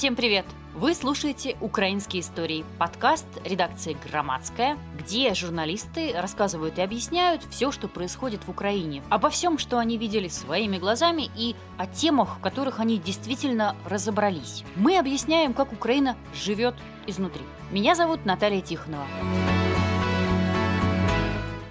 Всем привет! Вы слушаете «Украинские истории» – подкаст редакции «Громадская», где журналисты рассказывают и объясняют все, что происходит в Украине, обо всем, что они видели своими глазами и о темах, в которых они действительно разобрались. Мы объясняем, как Украина живет изнутри. Меня зовут Наталья Тихонова.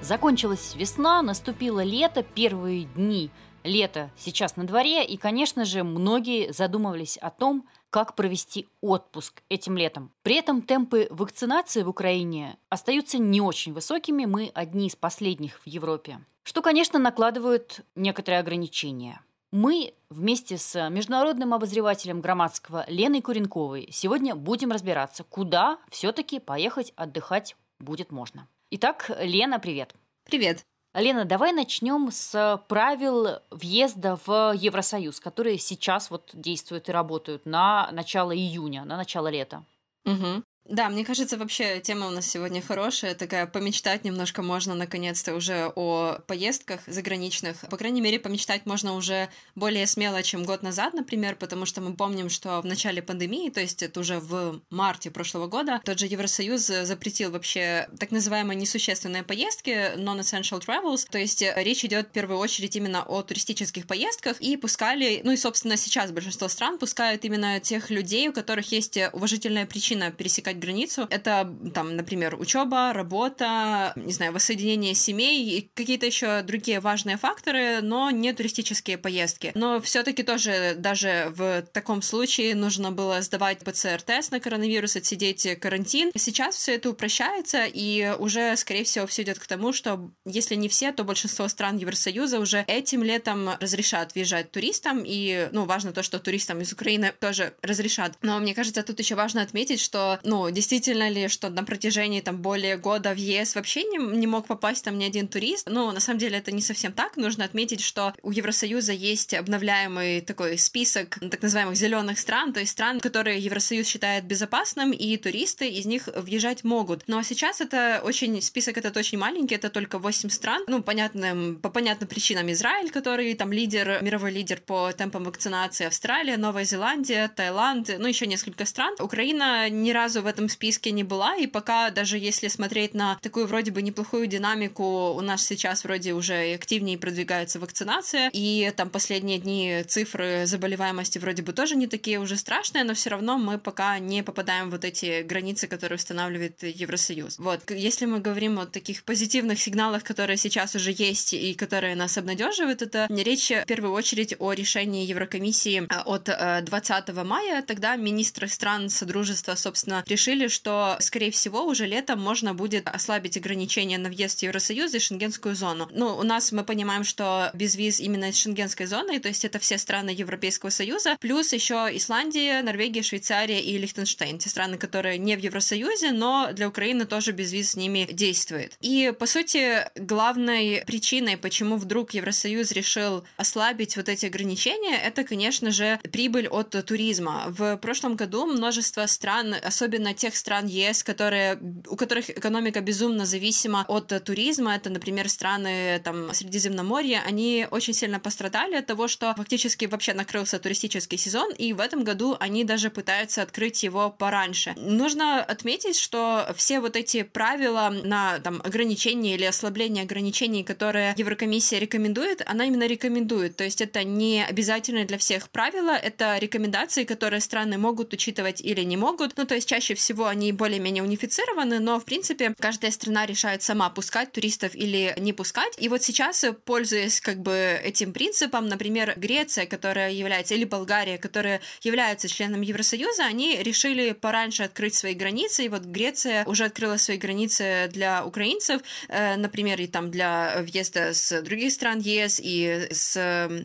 Закончилась весна, наступило лето, первые дни лета сейчас на дворе, и, конечно же, многие задумывались о том, как провести отпуск этим летом. При этом темпы вакцинации в Украине остаются не очень высокими, мы одни из последних в Европе, что, конечно, накладывает некоторые ограничения. Мы вместе с международным обозревателем Громадского Леной Куренковой сегодня будем разбираться, куда все-таки поехать отдыхать будет можно. Итак, Лена, привет. Привет. Лена, давай начнем с правил въезда в Евросоюз, которые сейчас вот действуют и работают на начало июня, на начало лета. Угу. Да, мне кажется, вообще тема у нас сегодня хорошая, такая помечтать немножко можно наконец-то уже о поездках заграничных. По крайней мере, помечтать можно уже более смело, чем год назад, например, потому что мы помним, что в начале пандемии, то есть это уже в марте прошлого года, тот же Евросоюз запретил вообще так называемые несущественные поездки, non-essential travels, то есть речь идет в первую очередь именно о туристических поездках, и пускали, ну и, собственно, сейчас большинство стран пускают именно тех людей, у которых есть уважительная причина пересекать границу. Это, там, например, учеба, работа, не знаю, воссоединение семей какие-то еще другие важные факторы, но не туристические поездки. Но все-таки тоже даже в таком случае нужно было сдавать ПЦР-тест на коронавирус, отсидеть карантин. Сейчас все это упрощается, и уже, скорее всего, все идет к тому, что если не все, то большинство стран Евросоюза уже этим летом разрешат въезжать туристам, и, ну, важно то, что туристам из Украины тоже разрешат. Но мне кажется, тут еще важно отметить, что, ну, действительно ли, что на протяжении там более года в ЕС вообще не, не мог попасть там ни один турист. Ну, на самом деле это не совсем так. Нужно отметить, что у Евросоюза есть обновляемый такой список так называемых зеленых стран, то есть стран, которые Евросоюз считает безопасным, и туристы из них въезжать могут. Но сейчас это очень, список этот очень маленький, это только 8 стран. Ну, понятным, по понятным причинам Израиль, который там лидер, мировой лидер по темпам вакцинации, Австралия, Новая Зеландия, Таиланд, ну, еще несколько стран. Украина ни разу в этом списке не была, и пока даже если смотреть на такую вроде бы неплохую динамику, у нас сейчас вроде уже активнее продвигается вакцинация, и там последние дни цифры заболеваемости вроде бы тоже не такие уже страшные, но все равно мы пока не попадаем в вот эти границы, которые устанавливает Евросоюз. Вот, если мы говорим о таких позитивных сигналах, которые сейчас уже есть и которые нас обнадеживают, это речь в первую очередь о решении Еврокомиссии а, от 20 э, мая. Тогда министры стран Содружества, собственно, решили решили, что, скорее всего, уже летом можно будет ослабить ограничения на въезд в Евросоюз и шенгенскую зону. Ну, у нас мы понимаем, что без виз именно из шенгенской зоны, то есть это все страны Европейского Союза, плюс еще Исландия, Норвегия, Швейцария и Лихтенштейн, те страны, которые не в Евросоюзе, но для Украины тоже без виз с ними действует. И, по сути, главной причиной, почему вдруг Евросоюз решил ослабить вот эти ограничения, это, конечно же, прибыль от туризма. В прошлом году множество стран, особенно тех стран ЕС, которые, у которых экономика безумно зависима от туризма, это, например, страны там, Средиземноморья, они очень сильно пострадали от того, что фактически вообще накрылся туристический сезон, и в этом году они даже пытаются открыть его пораньше. Нужно отметить, что все вот эти правила на там, ограничение или ослабление ограничений, которые Еврокомиссия рекомендует, она именно рекомендует. То есть это не обязательно для всех правила, это рекомендации, которые страны могут учитывать или не могут. Ну, то есть чаще всего они более-менее унифицированы, но, в принципе, каждая страна решает сама, пускать туристов или не пускать. И вот сейчас, пользуясь как бы этим принципом, например, Греция, которая является, или Болгария, которые являются членами Евросоюза, они решили пораньше открыть свои границы, и вот Греция уже открыла свои границы для украинцев, э, например, и там для въезда с других стран ЕС и с,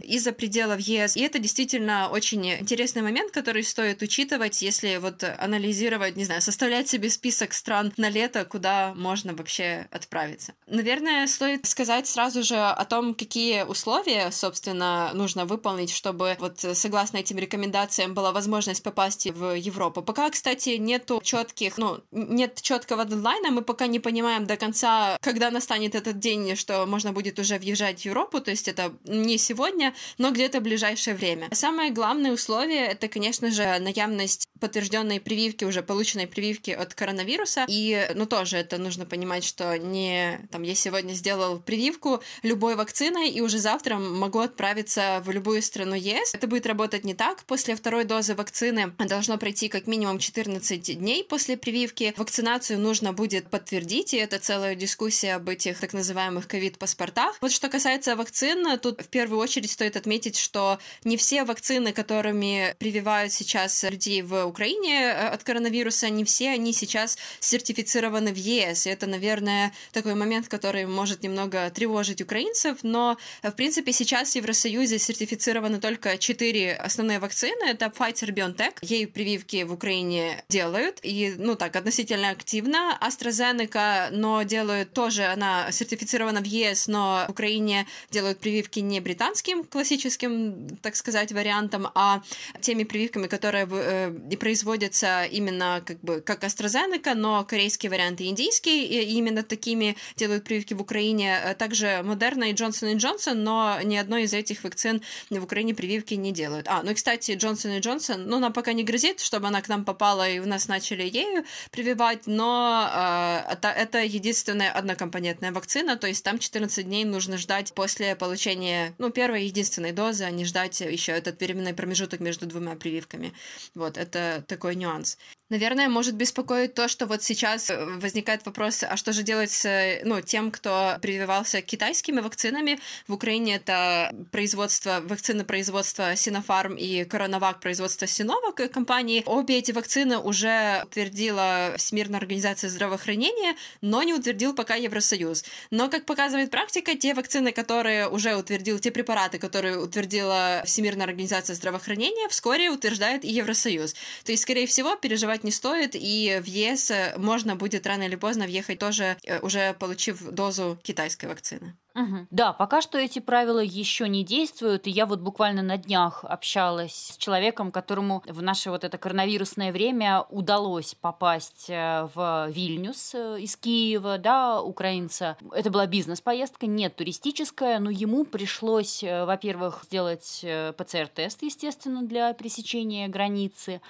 из-за пределов ЕС. И это действительно очень интересный момент, который стоит учитывать, если вот анализировать, не не знаю, составлять себе список стран на лето, куда можно вообще отправиться. Наверное, стоит сказать сразу же о том, какие условия, собственно, нужно выполнить, чтобы вот согласно этим рекомендациям была возможность попасть в Европу. Пока, кстати, нету четких, ну, нет четкого дедлайна, мы пока не понимаем до конца, когда настанет этот день, что можно будет уже въезжать в Европу, то есть это не сегодня, но где-то в ближайшее время. Самое главное условие — это, конечно же, наявность подтвержденной прививки, уже полученной прививки от коронавируса. И, ну, тоже это нужно понимать, что не, там, я сегодня сделал прививку любой вакциной, и уже завтра могу отправиться в любую страну ЕС. Это будет работать не так. После второй дозы вакцины должно пройти как минимум 14 дней после прививки. Вакцинацию нужно будет подтвердить, и это целая дискуссия об этих так называемых ковид-паспортах. Вот что касается вакцин, тут в первую очередь стоит отметить, что не все вакцины, которыми прививают сейчас людей в Украине э, от коронавируса, не все они сейчас сертифицированы в ЕС. И это, наверное, такой момент, который может немного тревожить украинцев, но, э, в принципе, сейчас в Евросоюзе сертифицированы только четыре основные вакцины. Это Pfizer-BioNTech, ей прививки в Украине делают, и, ну так, относительно активно. AstraZeneca, но делают тоже, она сертифицирована в ЕС, но в Украине делают прививки не британским классическим, так сказать, вариантом, а теми прививками, которые э, производятся именно как бы как AstraZeneca, но корейские варианты индийские, и именно такими делают прививки в Украине. Э, также Moderna и Johnson Johnson, но ни одной из этих вакцин в Украине прививки не делают. А, ну и, кстати, Johnson Johnson, ну, нам пока не грозит, чтобы она к нам попала и у нас начали ею прививать, но э, это, это единственная однокомпонентная вакцина, то есть там 14 дней нужно ждать после получения, ну, первой единственной дозы, а не ждать еще этот временный промежуток между двумя прививками. Вот, это такой нюанс. Наверное, может беспокоить то, что вот сейчас э, возникает вопрос, а что же делать с ну, тем, кто прививался китайскими вакцинами? В Украине это производство, вакцины производства Sinopharm и Coronavac производства Sinovac компании. Обе эти вакцины уже утвердила Всемирная организация здравоохранения, но не утвердил пока Евросоюз. Но, как показывает практика, те вакцины, которые уже утвердил, те препараты, которые утвердила Всемирная организация здравоохранения, вскоре утверждает и Евросоюз. То есть, скорее всего, переживать не стоит, и в ЕС можно будет рано или поздно въехать тоже, э, уже получив дозу китайской вакцины. Угу. Да, пока что эти правила еще не действуют, и я вот буквально на днях общалась с человеком, которому в наше вот это коронавирусное время удалось попасть э, в Вильнюс э, из Киева, да, украинца. Это была бизнес-поездка, не туристическая, но ему пришлось, во-первых, сделать ПЦР-тест, естественно, для пересечения границы,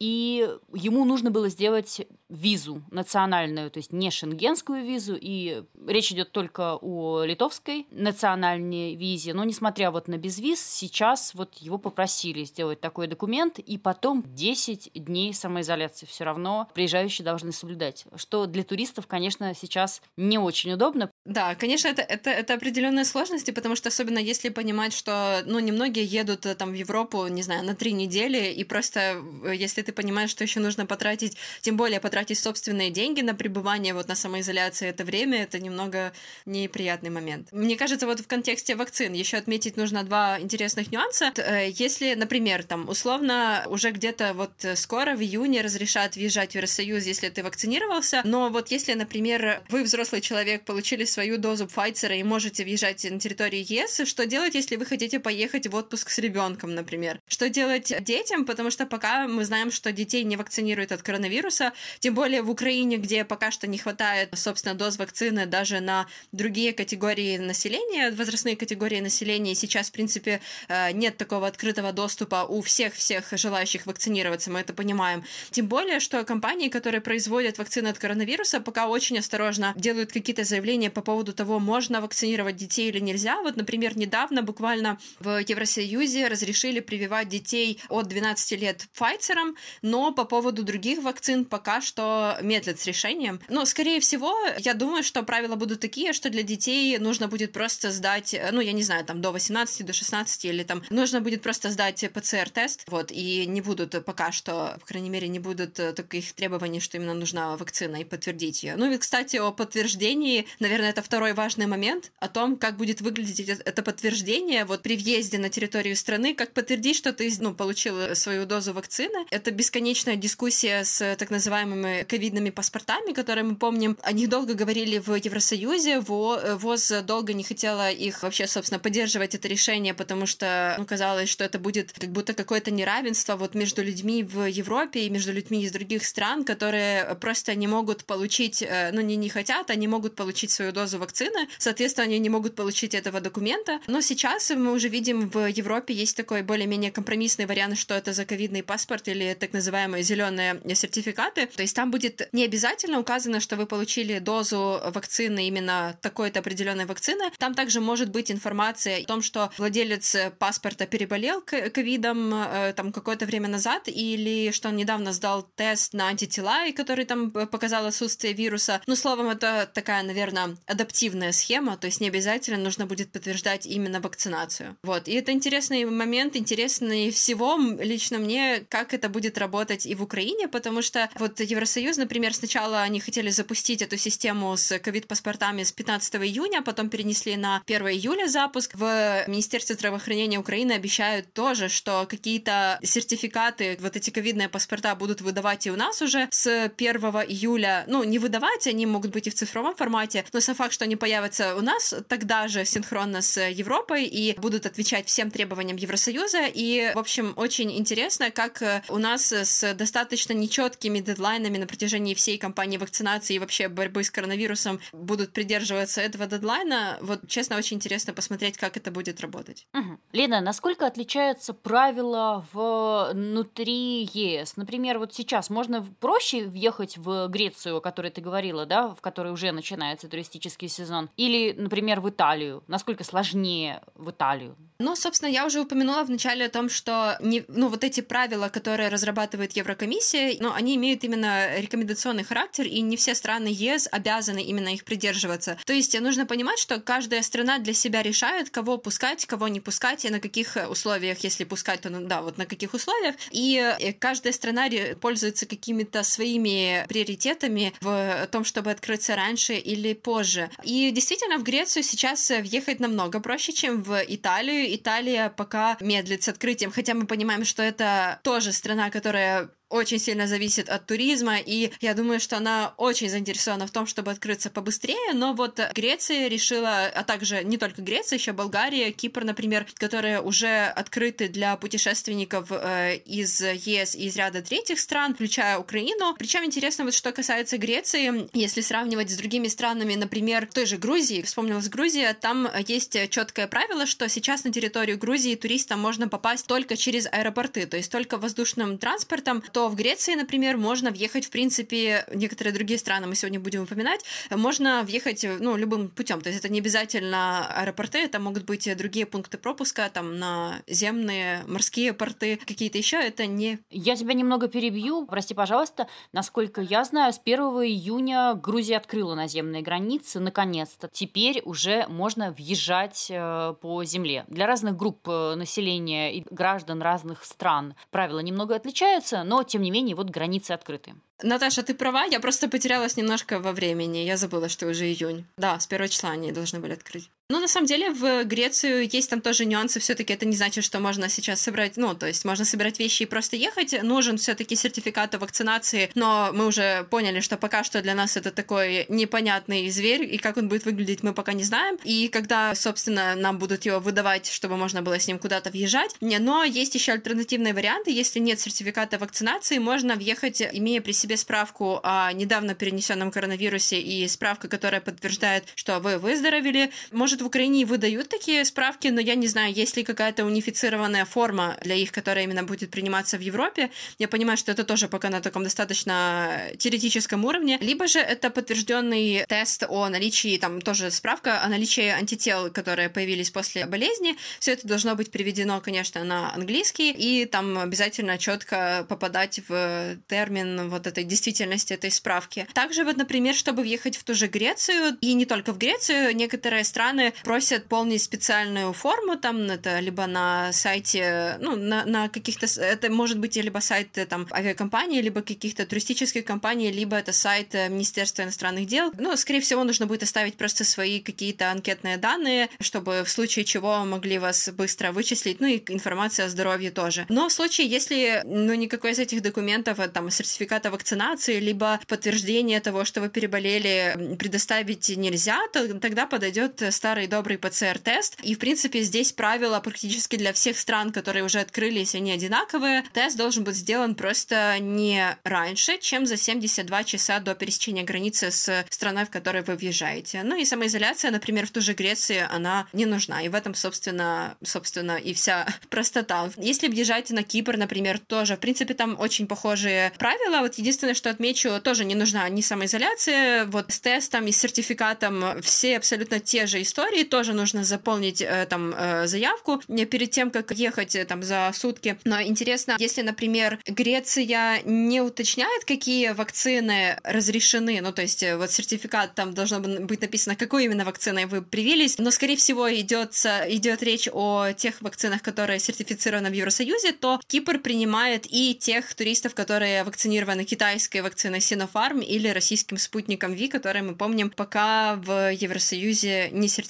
и ему нужно было сделать визу национальную, то есть не шенгенскую визу, и речь идет только о литовской национальной визе, но несмотря вот на безвиз, сейчас вот его попросили сделать такой документ, и потом 10 дней самоизоляции все равно приезжающие должны соблюдать, что для туристов, конечно, сейчас не очень удобно. Да, конечно, это, это, это определенные сложности, потому что особенно если понимать, что, ну, немногие едут э, там в Европу, не знаю, на три недели, и просто э, если ты понимаешь, что еще нужно потратить, тем более потратить тратить собственные деньги на пребывание вот на самоизоляции это время, это немного неприятный момент. Мне кажется, вот в контексте вакцин еще отметить нужно два интересных нюанса. Э, если, например, там, условно, уже где-то вот скоро, в июне, разрешат въезжать в Евросоюз, если ты вакцинировался, но вот если, например, вы, взрослый человек, получили свою дозу Pfizer и можете въезжать на территорию ЕС, что делать, если вы хотите поехать в отпуск с ребенком, например? Что делать детям? Потому что пока мы знаем, что детей не вакцинируют от коронавируса, тем более в Украине, где пока что не хватает, собственно, доз вакцины даже на другие категории населения, возрастные категории населения. Сейчас, в принципе, э, нет такого открытого доступа у всех-всех желающих вакцинироваться, мы это понимаем. Тем более, что компании, которые производят вакцины от коронавируса, пока очень осторожно делают какие-то заявления по поводу того, можно вакцинировать детей или нельзя. Вот, например, недавно буквально в Евросоюзе разрешили прививать детей от 12 лет Pfizer, но по поводу других вакцин пока что медлят с решением. Но, скорее всего, я думаю, что правила будут такие, что для детей нужно будет просто сдать, ну, я не знаю, там, до 18, до 16, или там, нужно будет просто сдать ПЦР-тест, вот, и не будут пока что, по крайней мере, не будут таких требований, что именно нужна вакцина и подтвердить ее. Ну, и, кстати, о подтверждении, наверное, это второй важный момент о том, как будет выглядеть это подтверждение вот при въезде на территорию страны, как подтвердить, что ты ну, получил свою дозу вакцины. Это бесконечная дискуссия с так называемыми ковидными паспортами, которые мы помним. О них долго говорили в Евросоюзе, ВОЗ долго не хотела их вообще, собственно, поддерживать это решение, потому что ну, казалось, что это будет как будто какое-то неравенство вот между людьми в Европе и между людьми из других стран, которые просто не могут получить, э, ну, не, не хотят, они могут получить свою дозу вакцины, соответственно, они не могут получить этого документа. Но сейчас мы уже видим в Европе есть такой более-менее компромиссный вариант, что это за ковидный паспорт или так называемые зеленые сертификаты. То есть там будет не обязательно указано, что вы получили дозу вакцины именно такой-то определенной вакцины. Там также может быть информация о том, что владелец паспорта переболел ковидом э, там какое-то время назад или что он недавно сдал тест на антитела, и который там показал отсутствие вируса. Ну, словом, это такая, наверное, адаптивная схема, то есть не обязательно нужно будет подтверждать именно вакцинацию. Вот. И это интересный момент, интересный всего лично мне, как это будет работать и в Украине, потому что вот Евросоюз, например, сначала они хотели запустить эту систему с ковид-паспортами с 15 июня, а потом перенесли на 1 июля запуск. В Министерстве здравоохранения Украины обещают тоже, что какие-то сертификаты, вот эти ковидные паспорта будут выдавать и у нас уже с 1 июля. Ну, не выдавать, они могут быть и в цифровом формате, но сам факт, что они появятся у нас тогда же синхронно с Европой и будут отвечать всем требованиям Евросоюза. И, в общем, очень интересно, как у нас с достаточно нечеткими дедлайнами на протяжении всей кампании вакцинации и вообще борьбы с коронавирусом будут придерживаться этого дедлайна. Вот, честно, очень интересно посмотреть, как это будет работать. Угу. Лена, насколько отличаются правила внутри ЕС? Например, вот сейчас можно проще въехать в Грецию, о которой ты говорила, да, в которой уже начинается туристический сезон, или, например, в Италию? Насколько сложнее в Италию? Ну, собственно, я уже упомянула в начале о том, что не, ну, вот эти правила, которые разрабатывает Еврокомиссия, ну, они имеют именно рекомендационный характер, и не все страны ЕС обязаны именно их придерживаться. То есть нужно понимать, что каждая страна для себя решает, кого пускать, кого не пускать, и на каких условиях, если пускать, то, ну, да, вот на каких условиях. И каждая страна пользуется какими-то своими приоритетами в том, чтобы открыться раньше или позже. И действительно, в Грецию сейчас въехать намного проще, чем в Италию, Италия пока медлит с открытием, хотя мы понимаем, что это тоже страна, которая очень сильно зависит от туризма, и я думаю, что она очень заинтересована в том, чтобы открыться побыстрее, но вот Греция решила, а также не только Греция, еще Болгария, Кипр, например, которые уже открыты для путешественников э, из ЕС и из ряда третьих стран, включая Украину. Причем интересно, вот что касается Греции, если сравнивать с другими странами, например, той же Грузии, вспомнилась Грузия, там есть четкое правило, что сейчас на территорию Грузии туристам можно попасть только через аэропорты, то есть только воздушным транспортом, то что в Греции, например, можно въехать, в принципе, некоторые другие страны мы сегодня будем упоминать, можно въехать, ну, любым путем. То есть это не обязательно аэропорты, это могут быть другие пункты пропуска, там, наземные, морские порты, какие-то еще, это не... Я тебя немного перебью, прости, пожалуйста. Насколько я знаю, с 1 июня Грузия открыла наземные границы, наконец-то. Теперь уже можно въезжать э, по земле. Для разных групп э, населения и граждан разных стран правила немного отличаются, но тем не менее, вот границы открыты. Наташа, ты права, я просто потерялась немножко во времени. Я забыла, что уже июнь. Да, с первого числа они должны были открыть. Ну, на самом деле, в Грецию есть там тоже нюансы. Все-таки это не значит, что можно сейчас собрать, ну, то есть можно собирать вещи и просто ехать. Нужен все-таки сертификат о вакцинации, но мы уже поняли, что пока что для нас это такой непонятный зверь, и как он будет выглядеть, мы пока не знаем. И когда, собственно, нам будут его выдавать, чтобы можно было с ним куда-то въезжать. Но есть еще альтернативные варианты. Если нет сертификата вакцинации, можно въехать, имея при себе справку о недавно перенесенном коронавирусе и справка, которая подтверждает, что вы выздоровели. Может может, в Украине выдают такие справки, но я не знаю, есть ли какая-то унифицированная форма для их, которая именно будет приниматься в Европе. Я понимаю, что это тоже пока на таком достаточно теоретическом уровне. Либо же это подтвержденный тест о наличии, там тоже справка о наличии антител, которые появились после болезни. Все это должно быть переведено, конечно, на английский, и там обязательно четко попадать в термин вот этой действительности этой справки. Также вот, например, чтобы въехать в ту же Грецию, и не только в Грецию, некоторые страны просят полнить специальную форму, там это либо на сайте, ну, на, на каких-то, это может быть либо сайт там авиакомпании, либо каких-то туристических компаний, либо это сайт Министерства иностранных дел. Ну, скорее всего, нужно будет оставить просто свои какие-то анкетные данные, чтобы в случае чего могли вас быстро вычислить, ну и информация о здоровье тоже. Но в случае, если ну, никакой из этих документов, э, там, сертификата вакцинации, либо подтверждение того, что вы переболели, предоставить нельзя, то тогда подойдет старый добрый ПЦР-тест. И, в принципе, здесь правила практически для всех стран, которые уже открылись, они одинаковые. Тест должен быть сделан просто не раньше, чем за 72 часа до пересечения границы с страной, в которой вы въезжаете. Ну и самоизоляция, например, в ту же Греции, она не нужна. И в этом, собственно, собственно, и вся простота. Если въезжаете на Кипр, например, тоже, в принципе, там очень похожие правила. Вот единственное, что отмечу, тоже не нужна ни самоизоляция, вот с тестом и с сертификатом все абсолютно те же истории, тоже нужно заполнить э, там э, заявку перед тем, как ехать э, там за сутки. Но интересно, если, например, Греция не уточняет, какие вакцины разрешены, ну, то есть э, вот сертификат там должно быть написано, какой именно вакциной вы привились, но, скорее всего, идет, идет речь о тех вакцинах, которые сертифицированы в Евросоюзе, то Кипр принимает и тех туристов, которые вакцинированы китайской вакциной Sinopharm или российским спутником Ви, которые мы помним пока в Евросоюзе не сертифицированы.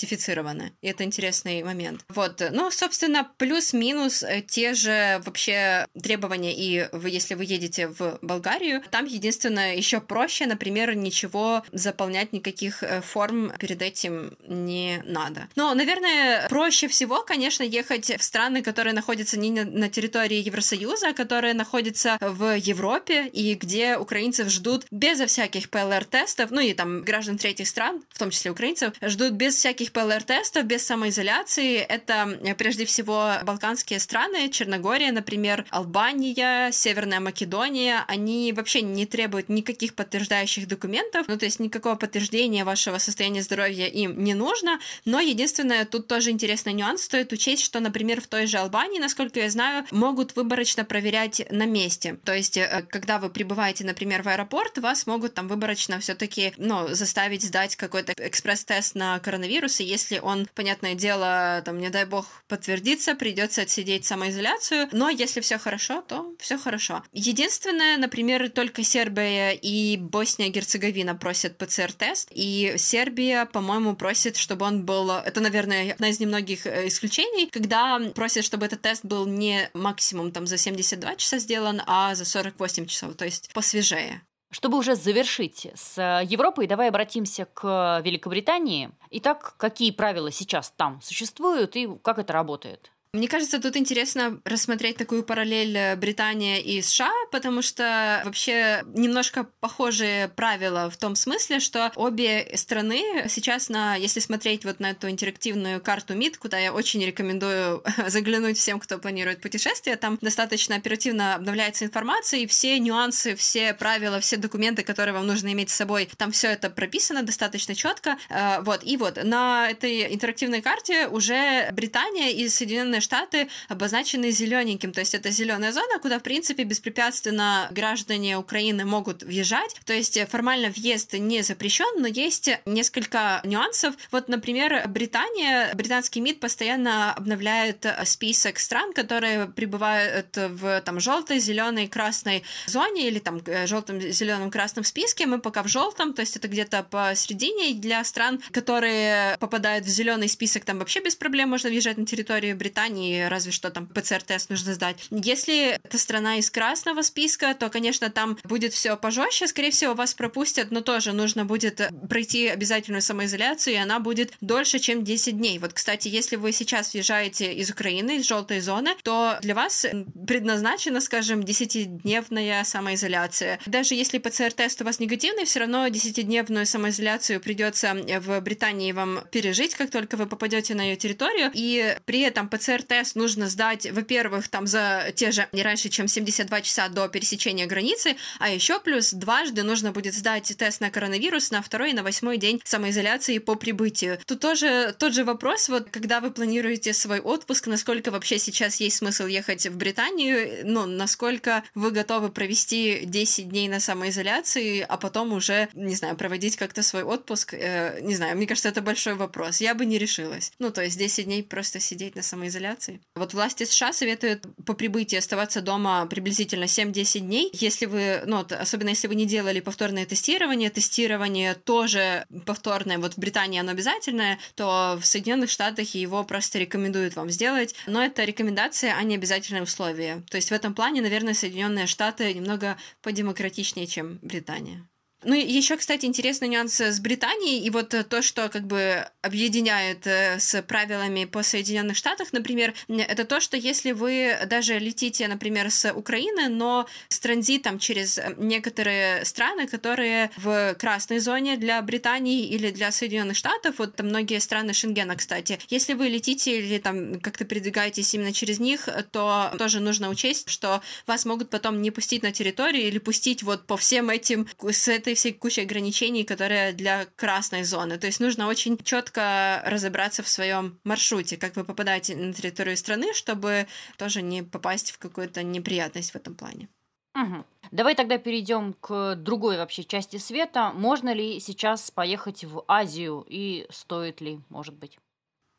И это интересный момент. Вот. Ну, собственно, плюс-минус э, те же вообще требования и вы, если вы едете в Болгарию, там единственное еще проще, например, ничего заполнять, никаких э, форм перед этим не надо. Но, наверное, проще всего, конечно, ехать в страны, которые находятся не на территории Евросоюза, а которые находятся в Европе и где украинцев ждут безо всяких ПЛР-тестов, ну и там граждан третьих стран, в том числе украинцев, ждут без всяких ПЛР-тестов, без самоизоляции. Это э, прежде всего балканские страны, Черногория, например, Албания, Северная Македония. Они вообще не требуют никаких подтверждающих документов, ну то есть никакого подтверждения вашего состояния здоровья им не нужно, но единственное, тут тоже интересный нюанс, стоит учесть, что, например, в той же Албании, насколько я знаю, могут выборочно проверять на месте. То есть, э, когда вы прибываете, например, в аэропорт, вас могут там выборочно все-таки, ну, заставить сдать какой-то экспресс-тест на коронавирус, и если он, понятное дело, там, не дай бог, подтвердится, придется отсидеть самоизоляцию, но если все хорошо, то все хорошо. Единственное, например, только Сербия и Босния-Герцеговина просят ПЦР-тест, и Сербия, по-моему, просит, чтобы он был... Это, наверное, одна из немногих э, исключений, когда просят, чтобы этот тест был не максимум там за 72 часа сделан, а за 48 часов, то есть посвежее. Чтобы уже завершить с Европой, давай обратимся к Великобритании. Итак, какие правила сейчас там существуют и как это работает? Мне кажется, тут интересно рассмотреть такую параллель э, Британия и США, потому что вообще немножко похожие правила в том смысле, что обе страны сейчас, на, если смотреть вот на эту интерактивную карту МИД, куда я очень рекомендую заглянуть всем, кто планирует путешествие, там достаточно оперативно обновляется информация, и все нюансы, все правила, все документы, которые вам нужно иметь с собой, там все это прописано достаточно четко. Э, вот, и вот на этой интерактивной карте уже Британия и Соединенные Соединенные Штаты обозначены зелененьким, то есть это зеленая зона, куда, в принципе, беспрепятственно граждане Украины могут въезжать. То есть формально въезд не запрещен, но есть несколько нюансов. Вот, например, Британия, британский МИД постоянно обновляет список стран, которые прибывают в там желтой, зеленой, красной зоне или там э, желтом, зеленом, красном списке. Мы пока в желтом, то есть это где-то посередине для стран, которые попадают в зеленый список, там вообще без проблем можно въезжать на территорию Британии Британии, разве что там ПЦР-тест нужно сдать. Если это страна из красного списка, то, конечно, там будет все пожестче. Скорее всего, вас пропустят, но тоже нужно будет пройти обязательную самоизоляцию, и она будет дольше, чем 10 дней. Вот, кстати, если вы сейчас въезжаете из Украины, из желтой зоны, то для вас предназначена, скажем, 10-дневная самоизоляция. Даже если ПЦР-тест у вас негативный, все равно 10-дневную самоизоляцию придется в Британии вам пережить, как только вы попадете на ее территорию. И при этом ПЦР ПЦР-тест нужно сдать, во-первых, там за те же не раньше, чем 72 часа до пересечения границы, а еще плюс дважды нужно будет сдать тест на коронавирус на второй и на восьмой день самоизоляции по прибытию. Тут тоже тот же вопрос, вот когда вы планируете свой отпуск, насколько вообще сейчас есть смысл ехать в Британию, ну, насколько вы готовы провести 10 дней на самоизоляции, а потом уже, не знаю, проводить как-то свой отпуск, э, не знаю, мне кажется, это большой вопрос. Я бы не решилась. Ну, то есть 10 дней просто сидеть на самоизоляции. Вот власти США советуют по прибытии оставаться дома приблизительно 7-10 дней. Если вы, ну, особенно если вы не делали повторное тестирование, тестирование тоже повторное, вот в Британии оно обязательное, то в Соединенных Штатах его просто рекомендуют вам сделать. Но это рекомендация, а не обязательное условие. То есть в этом плане, наверное, Соединенные Штаты немного подемократичнее, чем Британия. Ну, еще, кстати, интересный нюанс с Британией, и вот э, то, что как бы объединяет э, с правилами по Соединенных Штатах, например, это то, что если вы даже летите, например, с Украины, но с транзитом через э, некоторые страны, которые в красной зоне для Британии или для Соединенных Штатов, вот там многие страны Шенгена, кстати, если вы летите или там как-то передвигаетесь именно через них, то тоже нужно учесть, что вас могут потом не пустить на территорию или пустить вот по всем этим, с этой этой всей кучей ограничений, которые для красной зоны. То есть нужно очень четко разобраться в своем маршруте, как вы попадаете на территорию страны, чтобы тоже не попасть в какую-то неприятность в этом плане. Угу. Давай тогда перейдем к другой вообще части света. Можно ли сейчас поехать в Азию и стоит ли, может быть?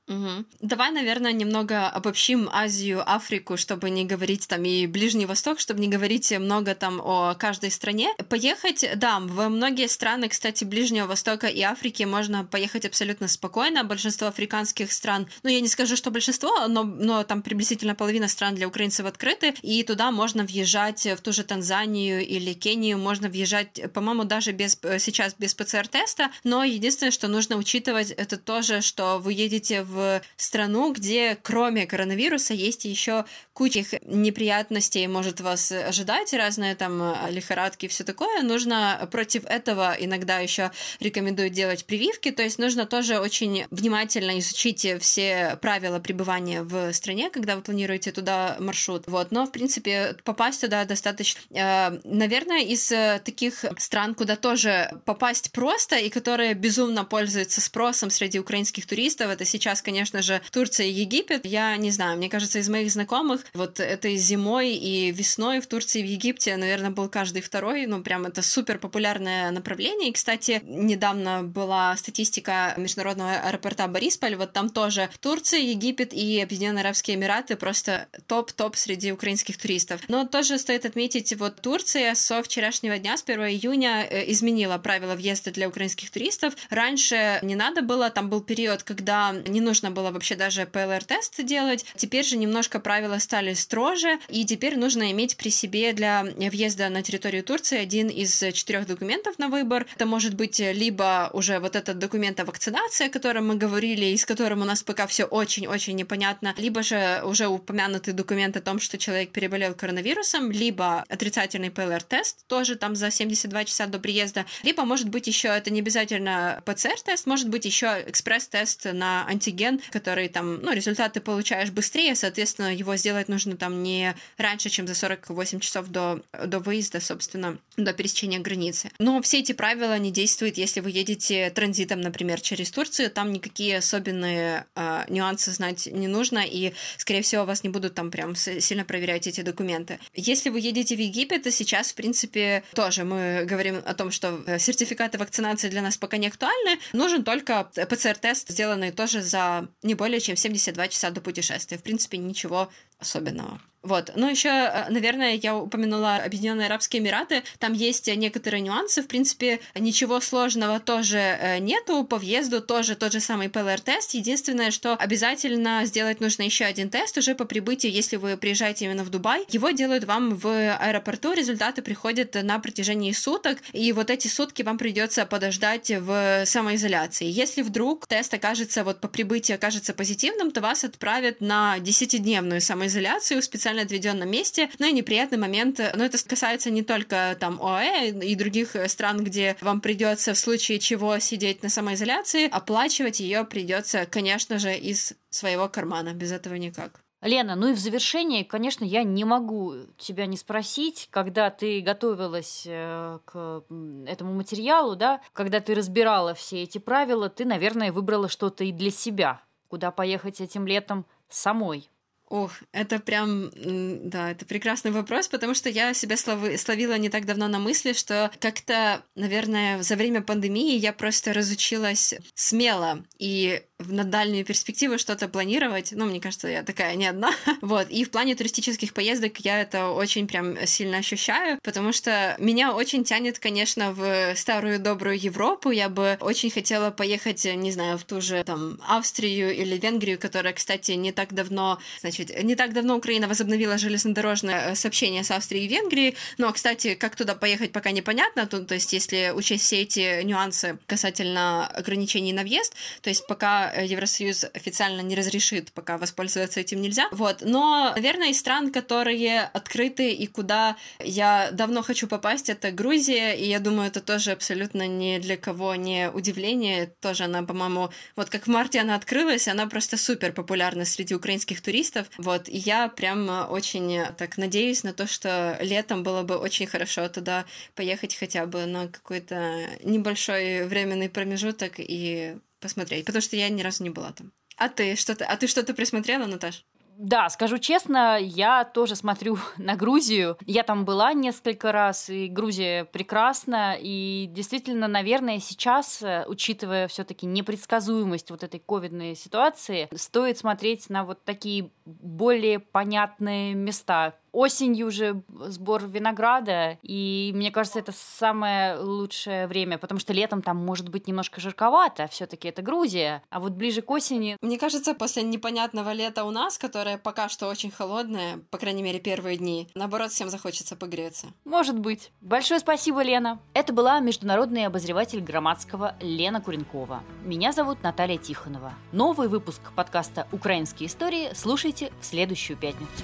Угу. Давай, наверное, немного обобщим Азию, Африку, чтобы не говорить там и Ближний Восток, чтобы не говорить много там о каждой стране. Поехать, да, в многие страны, кстати, Ближнего Востока и Африки можно поехать абсолютно спокойно. Большинство африканских стран, ну, я не скажу, что большинство, но, но там приблизительно половина стран для украинцев открыты, и туда можно въезжать в ту же Танзанию или Кению, можно въезжать, по-моему, даже без, сейчас без ПЦР-теста, но единственное, что нужно учитывать, это тоже, что вы едете в страну, где кроме коронавируса есть еще куча неприятностей может вас ожидать, разные там э, лихорадки и все такое. Нужно против этого иногда еще рекомендуют делать прививки, то есть нужно тоже очень внимательно изучить все правила пребывания в стране, когда вы планируете туда маршрут. Вот, но в принципе попасть туда достаточно. Э, наверное, из э, таких стран, куда тоже попасть просто и которые безумно пользуются спросом среди украинских туристов, это сейчас, конечно же, Турция и Египет. Я не знаю, мне кажется, из моих знакомых вот этой зимой и весной в Турции и в Египте, наверное, был каждый второй, ну, прям это супер популярное направление. И, кстати, недавно была статистика международного аэропорта Борисполь, вот там тоже Турция, Египет и Объединенные Арабские Эмираты просто топ-топ среди украинских туристов. Но тоже стоит отметить, вот Турция со вчерашнего дня, с 1 июня, э, изменила правила въезда для украинских туристов. Раньше не надо было, там был период, когда не нужно нужно было вообще даже ПЛР-тест делать. Теперь же немножко правила стали строже, и теперь нужно иметь при себе для въезда на территорию Турции один из четырех документов на выбор. Это может быть либо уже вот этот документ о вакцинации, о котором мы говорили, и с которым у нас пока все очень-очень непонятно, либо же уже упомянутый документ о том, что человек переболел коронавирусом, либо отрицательный ПЛР-тест, тоже там за 72 часа до приезда, либо может быть еще, это не обязательно ПЦР-тест, может быть еще экспресс-тест на антиген, антиген, который там, ну, результаты получаешь быстрее, соответственно, его сделать нужно там не раньше, чем за 48 часов до, до выезда, собственно, до пересечения границы. Но все эти правила не действуют, если вы едете транзитом, например, через Турцию, там никакие особенные э, нюансы знать не нужно, и, скорее всего, вас не будут там прям сильно проверять эти документы. Если вы едете в Египет, то сейчас, в принципе, тоже мы говорим о том, что э, сертификаты вакцинации для нас пока не актуальны, нужен только ПЦР-тест, сделанный тоже за не более чем 72 часа до путешествия. В принципе, ничего особенного. Вот. Ну, еще, э, наверное, я упомянула Объединенные Арабские Эмираты. Там есть некоторые нюансы. В принципе, ничего сложного тоже э, нету. По въезду тоже тот же самый ПЛР-тест. Единственное, что обязательно сделать нужно еще один тест уже по прибытии, если вы приезжаете именно в Дубай. Его делают вам в аэропорту. Результаты приходят на протяжении суток. И вот эти сутки вам придется подождать в самоизоляции. Если вдруг тест окажется, вот по прибытии окажется позитивным, то вас отправят на 10-дневную самоизоляцию в специальном специально отведенном месте. Ну и неприятный момент, но это касается не только там ОАЭ и других стран, где вам придется в случае чего сидеть на самоизоляции, оплачивать ее придется, конечно же, из своего кармана. Без этого никак. Лена, ну и в завершение, конечно, я не могу тебя не спросить, когда ты готовилась э, к этому материалу, да, когда ты разбирала все эти правила, ты, наверное, выбрала что-то и для себя, куда поехать этим летом самой. Ох, это прям, да, это прекрасный вопрос, потому что я себя слови, словила не так давно на мысли, что как-то, наверное, за время пандемии я просто разучилась смело и на дальнюю перспективу что-то планировать. Ну, мне кажется, я такая не одна. вот. И в плане туристических поездок я это очень прям сильно ощущаю, потому что меня очень тянет, конечно, в старую добрую Европу. Я бы очень хотела поехать, не знаю, в ту же там Австрию или Венгрию, которая, кстати, не так давно, значит, не так давно Украина возобновила железнодорожное э, сообщение с Австрией и Венгрией. Но, кстати, как туда поехать, пока непонятно. То, то есть, если учесть все эти нюансы касательно ограничений на въезд, то есть пока Э, Евросоюз официально не разрешит, пока воспользоваться этим нельзя. Вот. Но, наверное, из стран, которые открыты и куда я давно хочу попасть, это Грузия, и я думаю, это тоже абсолютно ни для кого не удивление. Тоже она, по-моему, вот как в марте она открылась, она просто супер популярна среди украинских туристов. Вот. И я прям очень так надеюсь на то, что летом было бы очень хорошо туда поехать хотя бы на какой-то небольшой временный промежуток и посмотреть, потому что я ни разу не была там. А ты что-то, а ты что-то присмотрела, Наташ? Да, скажу честно, я тоже смотрю на Грузию. Я там была несколько раз, и Грузия прекрасна. И действительно, наверное, сейчас, э, учитывая все-таки непредсказуемость вот этой ковидной ситуации, стоит смотреть на вот такие более понятные места, осенью уже сбор винограда, и мне кажется, это самое лучшее время, потому что летом там может быть немножко жарковато, все таки это Грузия, а вот ближе к осени... Мне кажется, после непонятного лета у нас, которое пока что очень холодное, по крайней мере, первые дни, наоборот, всем захочется погреться. Может быть. Большое спасибо, Лена. Это была международный обозреватель Громадского Лена Куренкова. Меня зовут Наталья Тихонова. Новый выпуск подкаста «Украинские истории» слушайте в следующую пятницу.